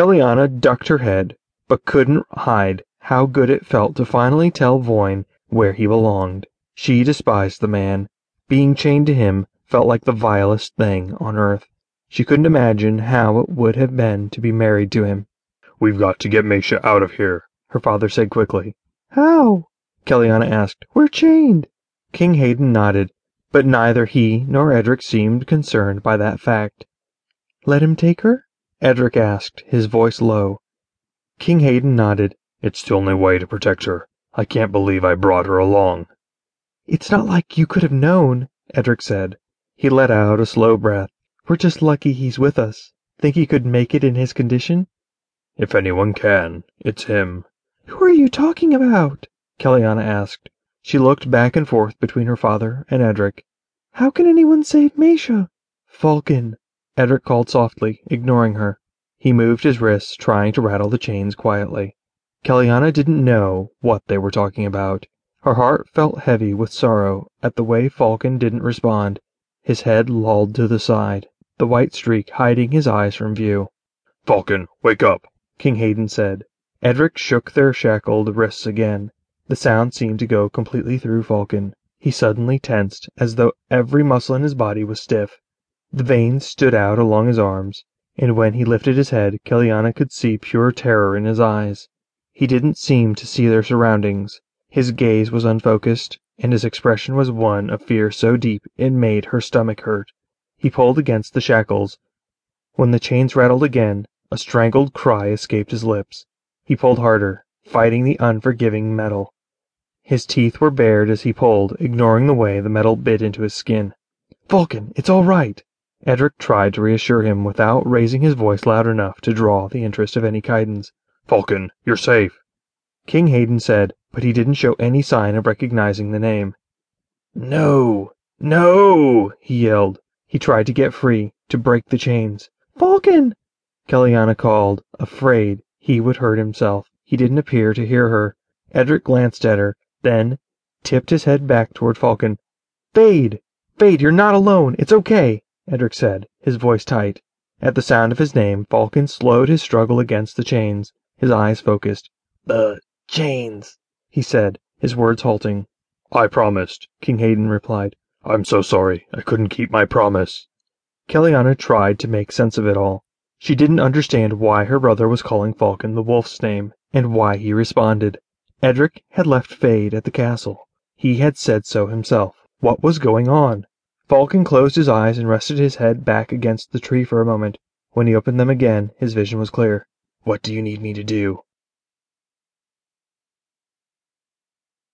Kelianna ducked her head, but couldn't hide how good it felt to finally tell Voin where he belonged. She despised the man. Being chained to him felt like the vilest thing on earth. She couldn't imagine how it would have been to be married to him. We've got to get Mesha out of here, her father said quickly. How? Kelianna asked. We're chained. King Hayden nodded, but neither he nor Edric seemed concerned by that fact. Let him take her? Edric asked, his voice low. King Hayden nodded. It's the only way to protect her. I can't believe I brought her along. It's not like you could have known, Edric said. He let out a slow breath. We're just lucky he's with us. Think he could make it in his condition? If anyone can, it's him. Who are you talking about? Kelianna asked. She looked back and forth between her father and Edric. How can anyone save Mesha? Falcon, Edric called softly, ignoring her. He moved his wrists, trying to rattle the chains quietly. Kelianna didn't know what they were talking about. Her heart felt heavy with sorrow at the way Falcon didn't respond. His head lolled to the side, the white streak hiding his eyes from view. Falcon, wake up, King Hayden said. Edric shook their shackled wrists again. The sound seemed to go completely through Falcon. He suddenly tensed, as though every muscle in his body was stiff. The veins stood out along his arms, and when he lifted his head, Kelianna could see pure terror in his eyes. He didn't seem to see their surroundings. His gaze was unfocused, and his expression was one of fear so deep it made her stomach hurt. He pulled against the shackles. When the chains rattled again, a strangled cry escaped his lips. He pulled harder, fighting the unforgiving metal. His teeth were bared as he pulled, ignoring the way the metal bit into his skin. "Falcon, it's all right. Edric tried to reassure him without raising his voice loud enough to draw the interest of any Kaidans. Falcon, you're safe, King Hayden said, but he didn't show any sign of recognizing the name. No, no, he yelled. He tried to get free, to break the chains. Falcon! Kelianna called, afraid he would hurt himself. He didn't appear to hear her. Edric glanced at her, then tipped his head back toward Falcon. Fade! Fade, you're not alone. It's okay, Edric said, his voice tight. At the sound of his name, Falcon slowed his struggle against the chains his eyes focused. The chains, he said, his words halting. I promised, King Hayden replied. I'm so sorry. I couldn't keep my promise. Kelianna tried to make sense of it all. She didn't understand why her brother was calling Falcon the wolf's name, and why he responded. Edric had left Fade at the castle. He had said so himself. What was going on? Falcon closed his eyes and rested his head back against the tree for a moment. When he opened them again, his vision was clear. What do you need me to do?